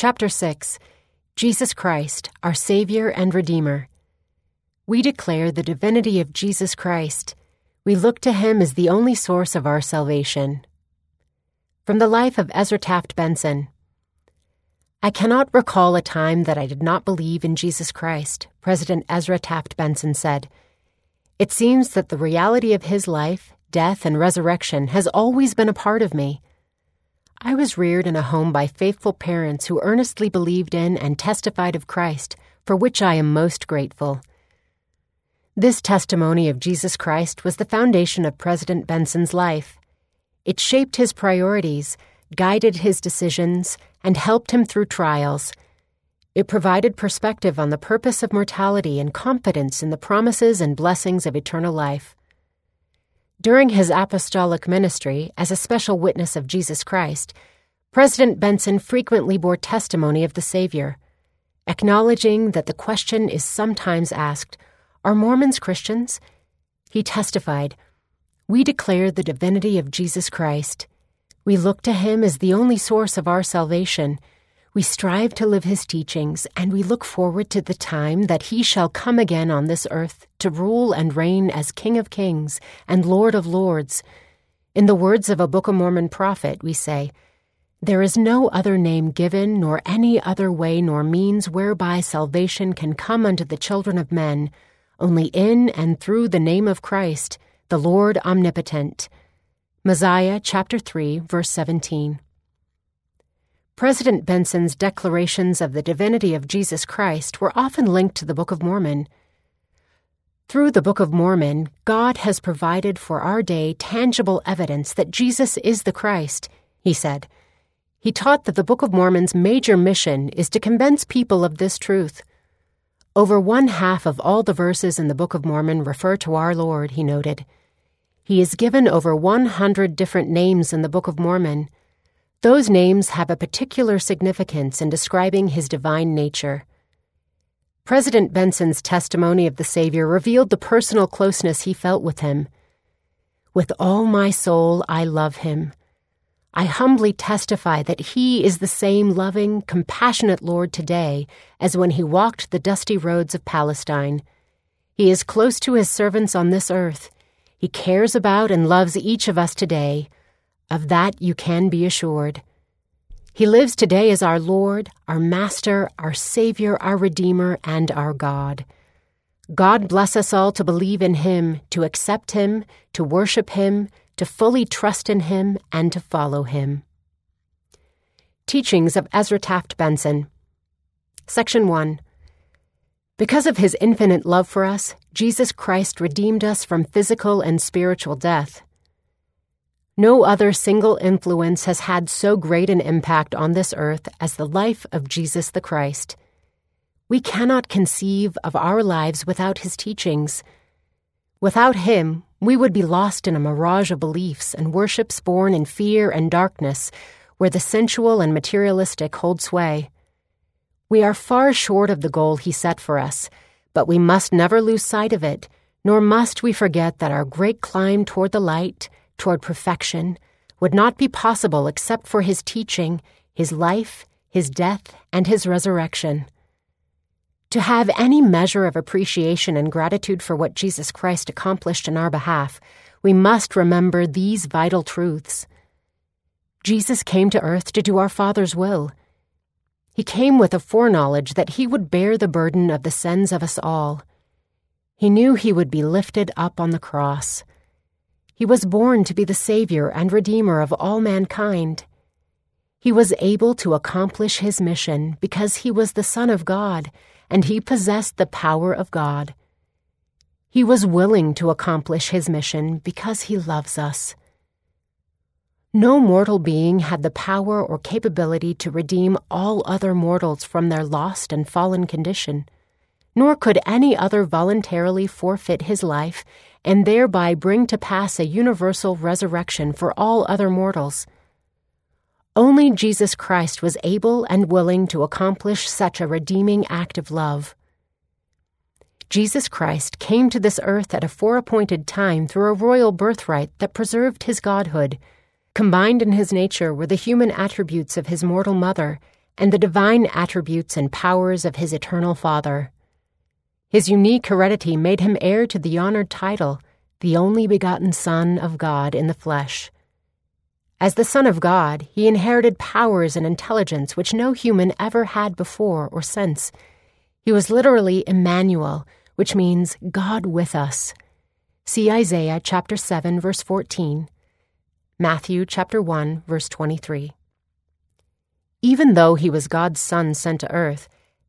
Chapter 6 Jesus Christ, our Savior and Redeemer. We declare the divinity of Jesus Christ. We look to him as the only source of our salvation. From the life of Ezra Taft Benson. I cannot recall a time that I did not believe in Jesus Christ, President Ezra Taft Benson said. It seems that the reality of his life, death, and resurrection has always been a part of me. I was reared in a home by faithful parents who earnestly believed in and testified of Christ, for which I am most grateful. This testimony of Jesus Christ was the foundation of President Benson's life. It shaped his priorities, guided his decisions, and helped him through trials. It provided perspective on the purpose of mortality and confidence in the promises and blessings of eternal life. During his apostolic ministry as a special witness of Jesus Christ, President Benson frequently bore testimony of the Savior, acknowledging that the question is sometimes asked Are Mormons Christians? He testified, We declare the divinity of Jesus Christ. We look to him as the only source of our salvation we strive to live his teachings, and we look forward to the time that he shall come again on this earth to rule and reign as King of kings and Lord of lords. In the words of a Book of Mormon prophet, we say, There is no other name given, nor any other way nor means whereby salvation can come unto the children of men, only in and through the name of Christ, the Lord omnipotent. Mosiah chapter 3, verse 17. President Benson's declarations of the divinity of Jesus Christ were often linked to the Book of Mormon. Through the Book of Mormon, God has provided for our day tangible evidence that Jesus is the Christ, he said. He taught that the Book of Mormon's major mission is to convince people of this truth. Over one half of all the verses in the Book of Mormon refer to our Lord, he noted. He is given over 100 different names in the Book of Mormon. Those names have a particular significance in describing his divine nature. President Benson's testimony of the Savior revealed the personal closeness he felt with him. With all my soul, I love him. I humbly testify that he is the same loving, compassionate Lord today as when he walked the dusty roads of Palestine. He is close to his servants on this earth. He cares about and loves each of us today of that you can be assured. He lives today as our Lord, our Master, our Savior, our Redeemer, and our God. God bless us all to believe in Him, to accept Him, to worship Him, to fully trust in Him, and to follow Him. Teachings of Ezra Taft Benson. Section 1. Because of His infinite love for us, Jesus Christ redeemed us from physical and spiritual death. No other single influence has had so great an impact on this earth as the life of Jesus the Christ. We cannot conceive of our lives without his teachings. Without him, we would be lost in a mirage of beliefs and worships born in fear and darkness, where the sensual and materialistic hold sway. We are far short of the goal he set for us, but we must never lose sight of it, nor must we forget that our great climb toward the light toward perfection would not be possible except for his teaching, his life, his death, and his resurrection. To have any measure of appreciation and gratitude for what Jesus Christ accomplished in our behalf, we must remember these vital truths. Jesus came to earth to do our Father's will. He came with a foreknowledge that he would bear the burden of the sins of us all. He knew he would be lifted up on the cross. He was born to be the Savior and Redeemer of all mankind. He was able to accomplish his mission because he was the Son of God and he possessed the power of God. He was willing to accomplish his mission because he loves us. No mortal being had the power or capability to redeem all other mortals from their lost and fallen condition, nor could any other voluntarily forfeit his life and thereby bring to pass a universal resurrection for all other mortals. Only Jesus Christ was able and willing to accomplish such a redeeming act of love. Jesus Christ came to this earth at a foreappointed time through a royal birthright that preserved his godhood. Combined in his nature were the human attributes of his mortal mother and the divine attributes and powers of his eternal Father. His unique heredity made him heir to the honored title, the only begotten Son of God in the flesh. As the Son of God, he inherited powers and intelligence which no human ever had before or since. He was literally Emmanuel, which means God with us. See Isaiah chapter 7 verse 14, Matthew chapter 1 verse 23. Even though he was God's son sent to earth,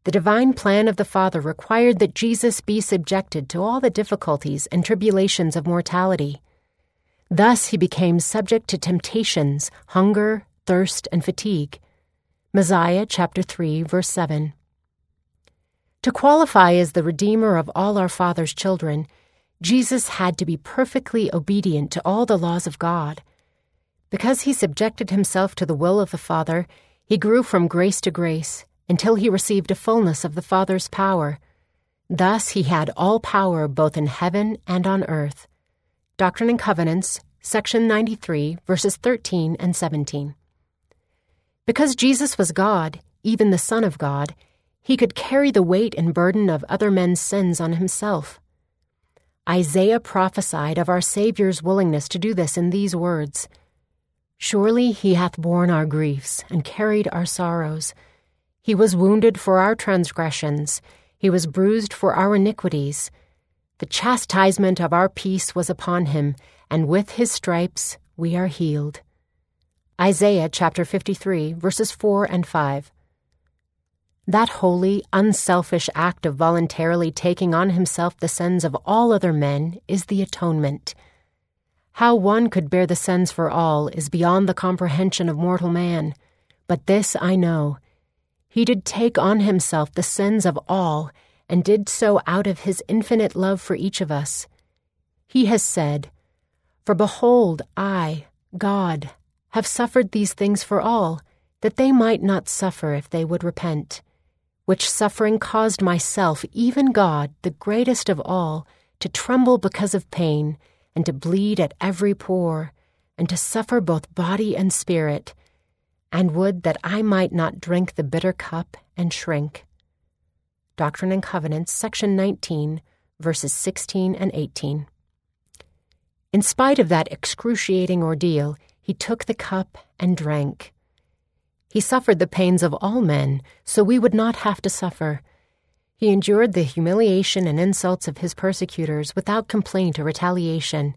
the divine plan of the Father required that Jesus be subjected to all the difficulties and tribulations of mortality. Thus he became subject to temptations, hunger, thirst, and fatigue. Mosiah chapter 3 verse 7. To qualify as the Redeemer of all our Father's children, Jesus had to be perfectly obedient to all the laws of God. Because he subjected himself to the will of the Father, he grew from grace to grace until he received a fullness of the Father's power. Thus he had all power both in heaven and on earth. Doctrine and Covenants, section 93, verses 13 and 17. Because Jesus was God, even the Son of God, he could carry the weight and burden of other men's sins on himself. Isaiah prophesied of our Saviour's willingness to do this in these words Surely he hath borne our griefs and carried our sorrows. He was wounded for our transgressions, he was bruised for our iniquities. The chastisement of our peace was upon him, and with his stripes we are healed. Isaiah chapter 53, verses 4 and 5. That holy, unselfish act of voluntarily taking on himself the sins of all other men is the atonement. How one could bear the sins for all is beyond the comprehension of mortal man. But this I know he did take on himself the sins of all, and did so out of his infinite love for each of us. He has said, For behold, I, God, have suffered these things for all, that they might not suffer if they would repent. Which suffering caused myself, even God, the greatest of all, to tremble because of pain, and to bleed at every pore, and to suffer both body and spirit and would that I might not drink the bitter cup and shrink. Doctrine and Covenants, section 19, verses 16 and 18. In spite of that excruciating ordeal, he took the cup and drank. He suffered the pains of all men, so we would not have to suffer. He endured the humiliation and insults of his persecutors without complaint or retaliation.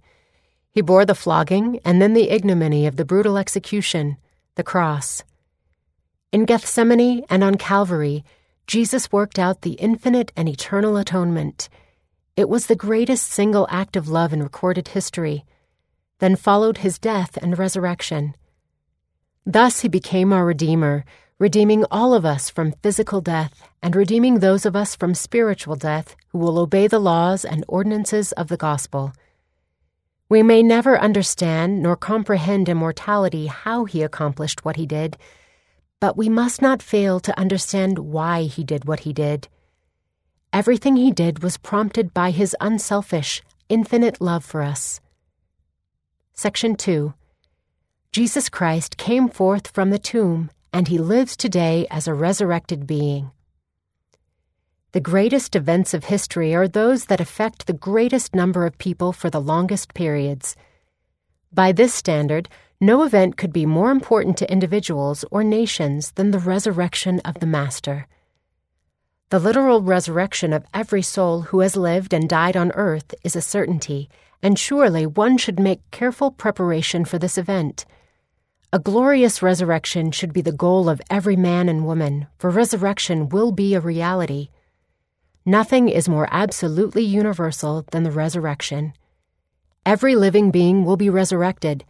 He bore the flogging and then the ignominy of the brutal execution the cross. In Gethsemane and on Calvary, Jesus worked out the infinite and eternal atonement. It was the greatest single act of love in recorded history. Then followed his death and resurrection. Thus he became our Redeemer, redeeming all of us from physical death and redeeming those of us from spiritual death who will obey the laws and ordinances of the gospel. We may never understand nor comprehend immortality how he accomplished what he did, but we must not fail to understand why he did what he did. Everything he did was prompted by his unselfish, infinite love for us. Section 2 Jesus Christ came forth from the tomb, and he lives today as a resurrected being. The greatest events of history are those that affect the greatest number of people for the longest periods. By this standard, no event could be more important to individuals or nations than the resurrection of the Master. The literal resurrection of every soul who has lived and died on earth is a certainty, and surely one should make careful preparation for this event. A glorious resurrection should be the goal of every man and woman, for resurrection will be a reality. Nothing is more absolutely universal than the resurrection. Every living being will be resurrected.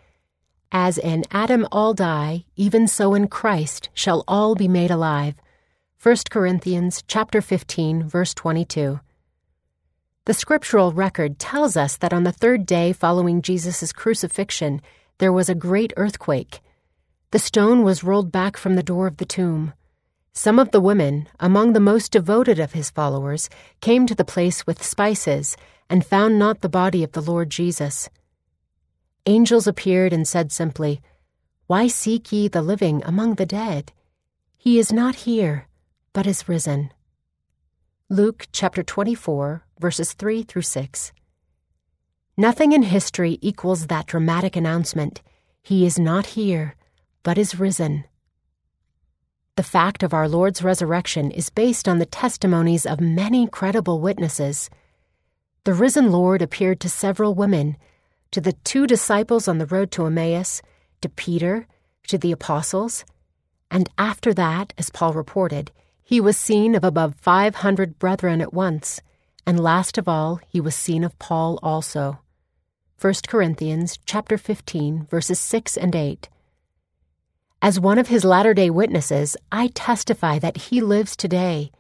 As in Adam all die, even so in Christ shall all be made alive. 1 Corinthians chapter 15 verse 22. The scriptural record tells us that on the third day following Jesus' crucifixion, there was a great earthquake. The stone was rolled back from the door of the tomb. Some of the women, among the most devoted of his followers, came to the place with spices and found not the body of the Lord Jesus. Angels appeared and said simply, Why seek ye the living among the dead? He is not here, but is risen. Luke chapter 24, verses 3 through 6. Nothing in history equals that dramatic announcement He is not here, but is risen. The fact of our Lord's resurrection is based on the testimonies of many credible witnesses. The risen Lord appeared to several women, to the two disciples on the road to Emmaus, to Peter, to the apostles, and after that, as Paul reported, he was seen of above 500 brethren at once, and last of all, he was seen of Paul also. 1 Corinthians chapter 15 verses 6 and 8. As one of his latter day witnesses, I testify that he lives today.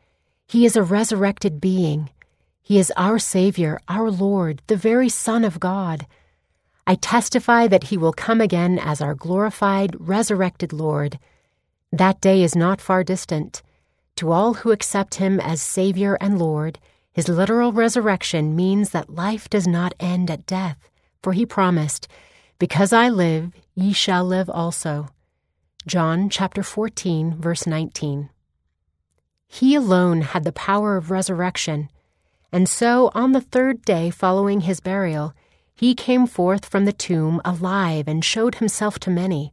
He is a resurrected being. He is our Savior, our Lord, the very Son of God. I testify that he will come again as our glorified, resurrected Lord. That day is not far distant. To all who accept him as Savior and Lord, his literal resurrection means that life does not end at death, for he promised, Because I live, ye shall live also. John chapter 14, verse 19. He alone had the power of resurrection, and so on the third day following his burial, he came forth from the tomb alive and showed himself to many.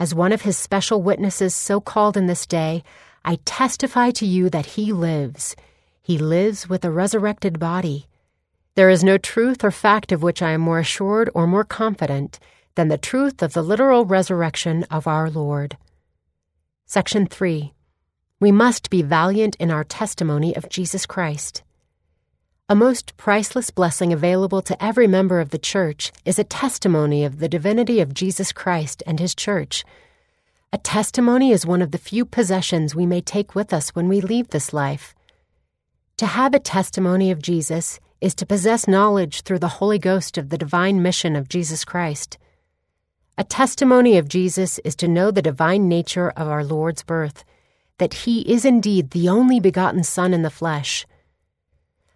As one of his special witnesses so called in this day, I testify to you that he lives. He lives with a resurrected body. There is no truth or fact of which I am more assured or more confident than the truth of the literal resurrection of our Lord. Section 3. We must be valiant in our testimony of Jesus Christ. A most priceless blessing available to every member of the Church is a testimony of the divinity of Jesus Christ and His Church. A testimony is one of the few possessions we may take with us when we leave this life. To have a testimony of Jesus is to possess knowledge through the Holy Ghost of the divine mission of Jesus Christ. A testimony of Jesus is to know the divine nature of our Lord's birth, that he is indeed the only begotten Son in the flesh.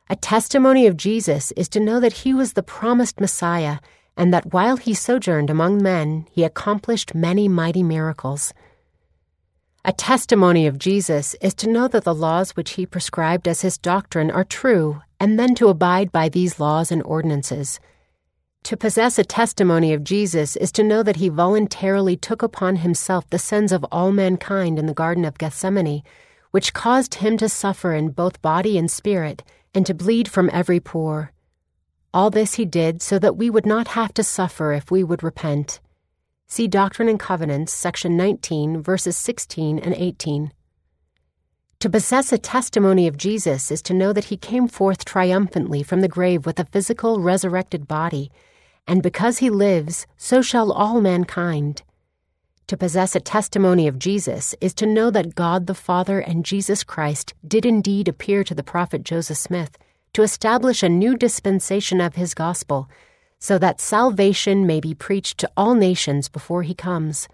A testimony of Jesus is to know that he was the promised Messiah, and that while he sojourned among men, he accomplished many mighty miracles. A testimony of Jesus is to know that the laws which he prescribed as his doctrine are true, and then to abide by these laws and ordinances. To possess a testimony of Jesus is to know that he voluntarily took upon himself the sins of all mankind in the Garden of Gethsemane, which caused him to suffer in both body and spirit, and to bleed from every pore. All this he did so that we would not have to suffer if we would repent. See Doctrine and Covenants, section 19, verses 16 and 18. To possess a testimony of Jesus is to know that he came forth triumphantly from the grave with a physical, resurrected body and because he lives, so shall all mankind. To possess a testimony of Jesus is to know that God the Father and Jesus Christ did indeed appear to the prophet Joseph Smith to establish a new dispensation of his gospel, so that salvation may be preached to all nations before he comes.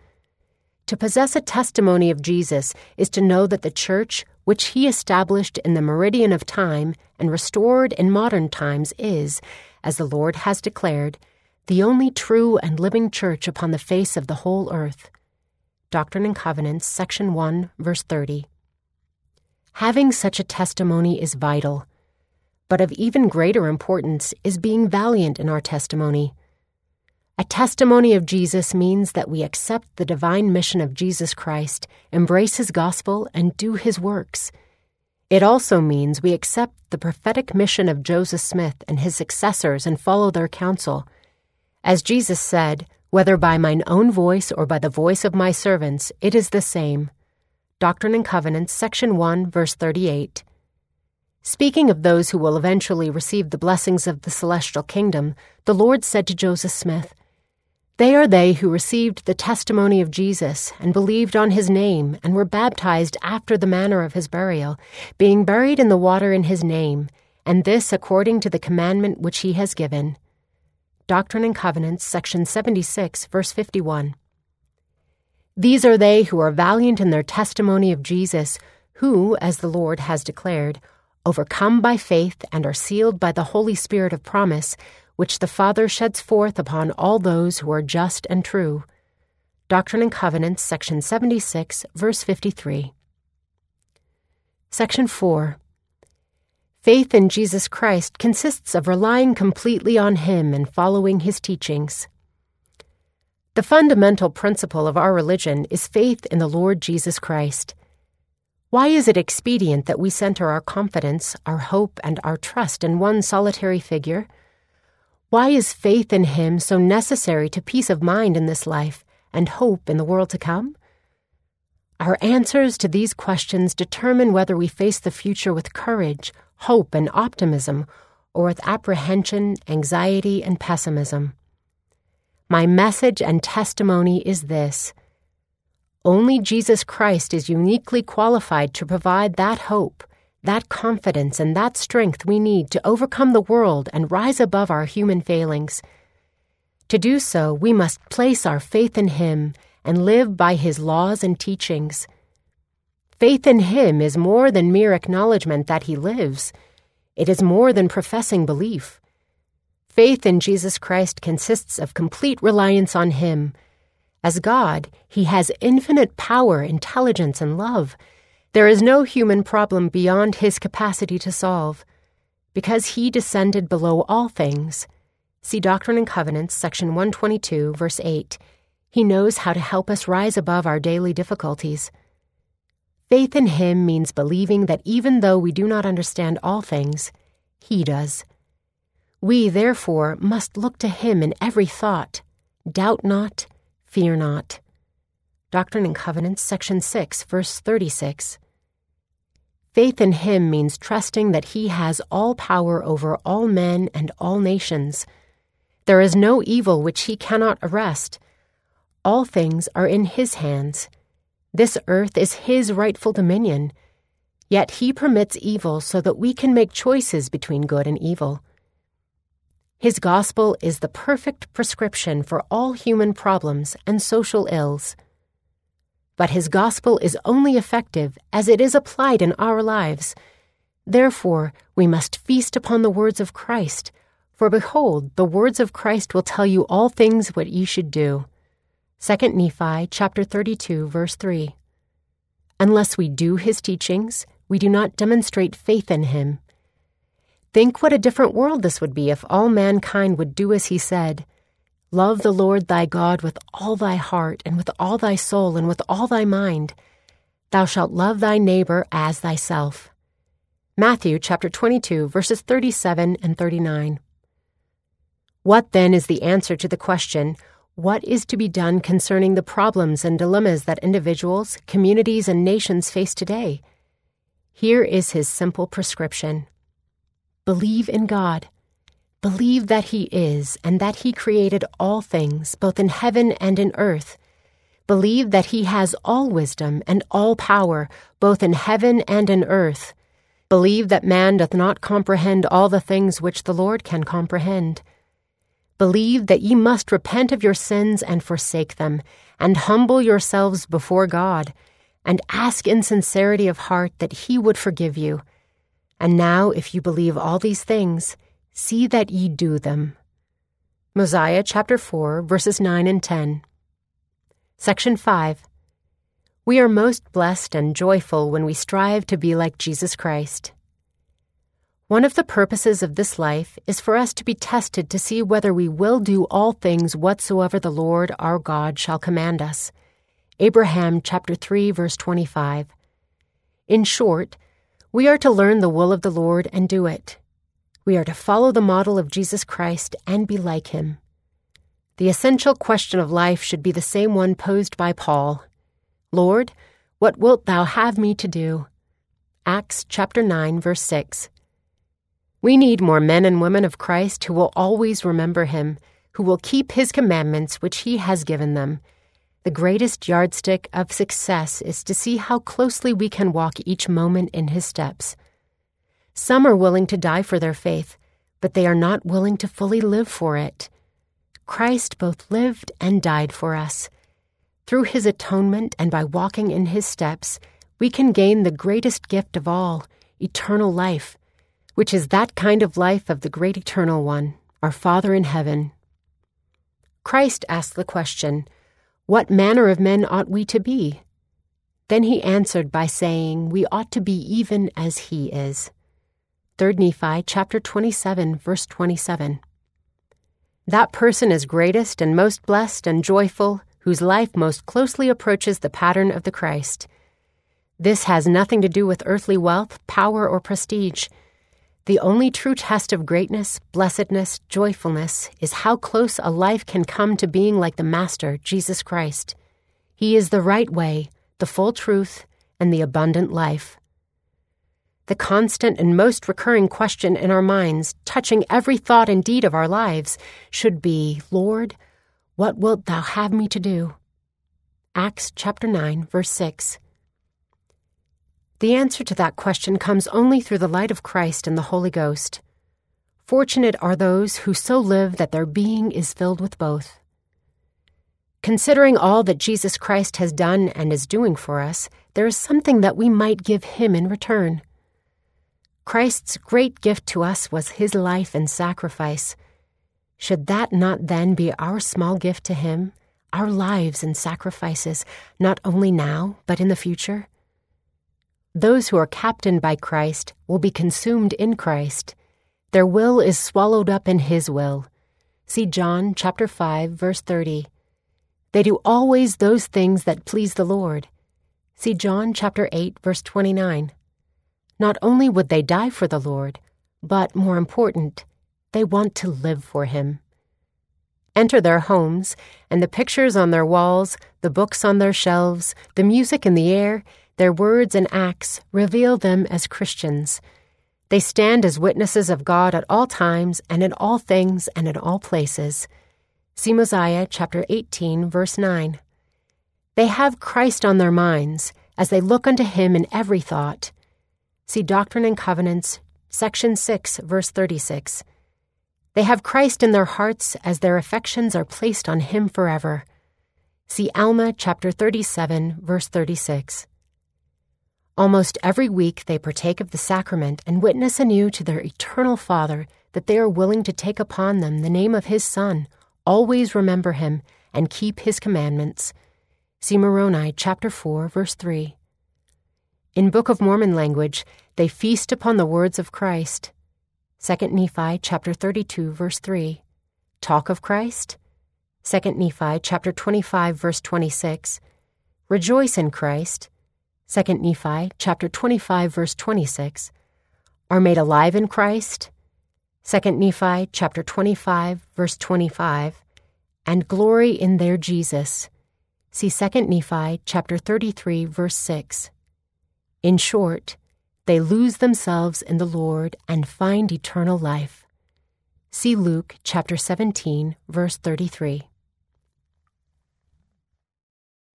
To possess a testimony of Jesus is to know that the Church, which he established in the meridian of time and restored in modern times, is, as the Lord has declared, the only true and living church upon the face of the whole earth. Doctrine and Covenants, section 1, verse 30. Having such a testimony is vital, but of even greater importance is being valiant in our testimony. A testimony of Jesus means that we accept the divine mission of Jesus Christ, embrace his gospel, and do his works. It also means we accept the prophetic mission of Joseph Smith and his successors and follow their counsel. As Jesus said, Whether by mine own voice or by the voice of my servants, it is the same. Doctrine and Covenants, section 1, verse 38. Speaking of those who will eventually receive the blessings of the celestial kingdom, the Lord said to Joseph Smith, They are they who received the testimony of Jesus and believed on his name and were baptized after the manner of his burial, being buried in the water in his name, and this according to the commandment which he has given. Doctrine and Covenants, section 76, verse 51. These are they who are valiant in their testimony of Jesus, who, as the Lord has declared, overcome by faith and are sealed by the Holy Spirit of promise, which the Father sheds forth upon all those who are just and true. Doctrine and Covenants, section 76, verse 53. Section 4. Faith in Jesus Christ consists of relying completely on Him and following His teachings. The fundamental principle of our religion is faith in the Lord Jesus Christ. Why is it expedient that we center our confidence, our hope, and our trust in one solitary figure? Why is faith in Him so necessary to peace of mind in this life and hope in the world to come? Our answers to these questions determine whether we face the future with courage hope, and optimism, or with apprehension, anxiety, and pessimism. My message and testimony is this only Jesus Christ is uniquely qualified to provide that hope, that confidence, and that strength we need to overcome the world and rise above our human failings. To do so, we must place our faith in Him and live by His laws and teachings. Faith in Him is more than mere acknowledgement that He lives. It is more than professing belief. Faith in Jesus Christ consists of complete reliance on Him. As God, He has infinite power, intelligence, and love. There is no human problem beyond His capacity to solve. Because He descended below all things. See Doctrine and Covenants, section 122, verse 8. He knows how to help us rise above our daily difficulties. Faith in Him means believing that even though we do not understand all things, He does. We, therefore, must look to Him in every thought. Doubt not, fear not. Doctrine and Covenants, section 6, verse 36. Faith in Him means trusting that He has all power over all men and all nations. There is no evil which He cannot arrest. All things are in His hands. This earth is His rightful dominion. Yet He permits evil so that we can make choices between good and evil. His gospel is the perfect prescription for all human problems and social ills. But His gospel is only effective as it is applied in our lives. Therefore, we must feast upon the words of Christ. For behold, the words of Christ will tell you all things what ye should do. 2 Nephi chapter 32 verse 3. Unless we do his teachings, we do not demonstrate faith in him. Think what a different world this would be if all mankind would do as he said. Love the Lord thy God with all thy heart and with all thy soul and with all thy mind. Thou shalt love thy neighbor as thyself. Matthew chapter 22 verses 37 and 39. What then is the answer to the question, what is to be done concerning the problems and dilemmas that individuals, communities, and nations face today? Here is his simple prescription Believe in God. Believe that He is, and that He created all things, both in heaven and in earth. Believe that He has all wisdom and all power, both in heaven and in earth. Believe that man doth not comprehend all the things which the Lord can comprehend. Believe that ye must repent of your sins and forsake them, and humble yourselves before God, and ask in sincerity of heart that He would forgive you. And now, if you believe all these things, see that ye do them. Mosiah chapter 4, verses 9 and 10. Section 5. We are most blessed and joyful when we strive to be like Jesus Christ. One of the purposes of this life is for us to be tested to see whether we will do all things whatsoever the Lord our God shall command us. Abraham chapter 3 verse 25. In short, we are to learn the will of the Lord and do it. We are to follow the model of Jesus Christ and be like him. The essential question of life should be the same one posed by Paul. Lord, what wilt thou have me to do? Acts chapter 9 verse 6. We need more men and women of Christ who will always remember him, who will keep his commandments which he has given them. The greatest yardstick of success is to see how closely we can walk each moment in his steps. Some are willing to die for their faith, but they are not willing to fully live for it. Christ both lived and died for us. Through his atonement and by walking in his steps, we can gain the greatest gift of all eternal life which is that kind of life of the great eternal one, our Father in heaven. Christ asked the question, What manner of men ought we to be? Then he answered by saying, We ought to be even as he is. 3 Nephi chapter 27 verse 27. That person is greatest and most blessed and joyful whose life most closely approaches the pattern of the Christ. This has nothing to do with earthly wealth, power, or prestige. The only true test of greatness, blessedness, joyfulness is how close a life can come to being like the Master, Jesus Christ. He is the right way, the full truth, and the abundant life. The constant and most recurring question in our minds, touching every thought and deed of our lives, should be Lord, what wilt thou have me to do? Acts chapter 9, verse 6. The answer to that question comes only through the light of Christ and the Holy Ghost. Fortunate are those who so live that their being is filled with both. Considering all that Jesus Christ has done and is doing for us, there is something that we might give him in return. Christ's great gift to us was his life and sacrifice. Should that not then be our small gift to him, our lives and sacrifices, not only now, but in the future? Those who are captained by Christ will be consumed in Christ. Their will is swallowed up in his will. See John chapter 5 verse 30. They do always those things that please the Lord. See John chapter 8 verse 29. Not only would they die for the Lord, but more important, they want to live for him. Enter their homes, and the pictures on their walls, the books on their shelves, the music in the air, their words and acts reveal them as Christians. They stand as witnesses of God at all times and in all things and in all places. See Mosiah chapter 18 verse 9. They have Christ on their minds as they look unto him in every thought. See Doctrine and Covenants, section 6 verse 36. They have Christ in their hearts as their affections are placed on him forever. See Alma chapter 37 verse 36. Almost every week they partake of the sacrament and witness anew to their eternal Father that they are willing to take upon them the name of His Son, always remember Him, and keep His commandments. See Moroni chapter 4, verse 3. In Book of Mormon language, they feast upon the words of Christ. 2 Nephi chapter 32, verse 3. Talk of Christ. 2 Nephi chapter 25, verse 26. Rejoice in Christ. 2 Nephi chapter 25 verse 26 are made alive in Christ. 2 Nephi chapter 25 verse 25 and glory in their Jesus. See 2 Nephi chapter 33 verse 6 in short they lose themselves in the Lord and find eternal life. See Luke chapter 17 verse 33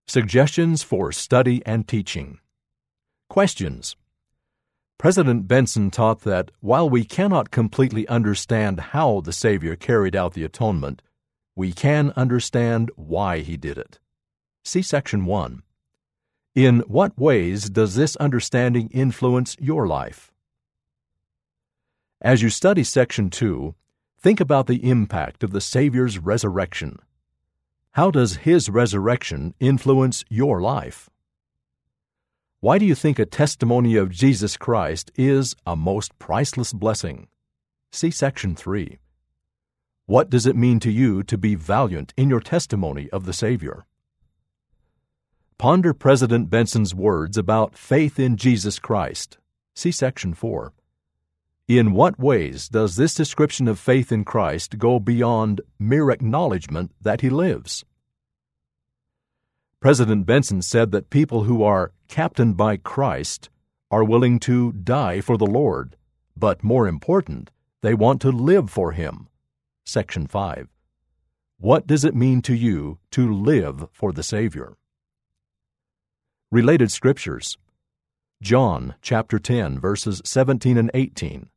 Suggestions for Study and Teaching. Questions. President Benson taught that while we cannot completely understand how the Savior carried out the atonement, we can understand why he did it. See Section 1. In what ways does this understanding influence your life? As you study Section 2, think about the impact of the Savior's resurrection. How does His resurrection influence your life? Why do you think a testimony of Jesus Christ is a most priceless blessing? See Section 3. What does it mean to you to be valiant in your testimony of the Savior? Ponder President Benson's words about faith in Jesus Christ. See Section 4. In what ways does this description of faith in Christ go beyond mere acknowledgement that He lives? President Benson said that people who are captained by Christ are willing to die for the Lord, but more important, they want to live for Him. Section 5. What does it mean to you to live for the Savior? Related Scriptures John chapter 10 verses 17 and 18.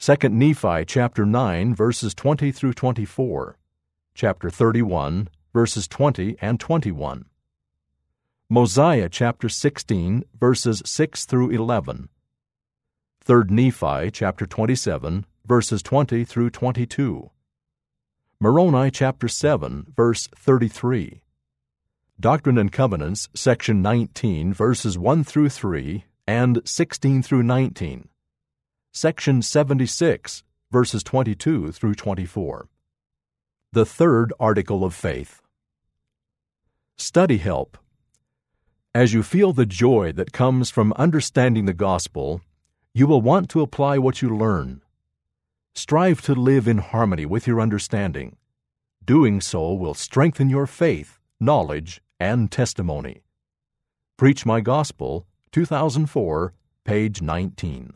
2 Nephi chapter 9 verses 20 through 24. Chapter 31 verses 20 and 21. Mosiah chapter 16, verses 6 through 11. 3 Nephi chapter 27, verses 20 through 22. Moroni chapter 7, verse 33. Doctrine and Covenants, section 19, verses 1 through 3 and 16 through 19. Section 76, verses 22 through 24. The third article of faith. Study help. As you feel the joy that comes from understanding the gospel, you will want to apply what you learn. Strive to live in harmony with your understanding. Doing so will strengthen your faith, knowledge, and testimony. Preach My Gospel, 2004, page 19.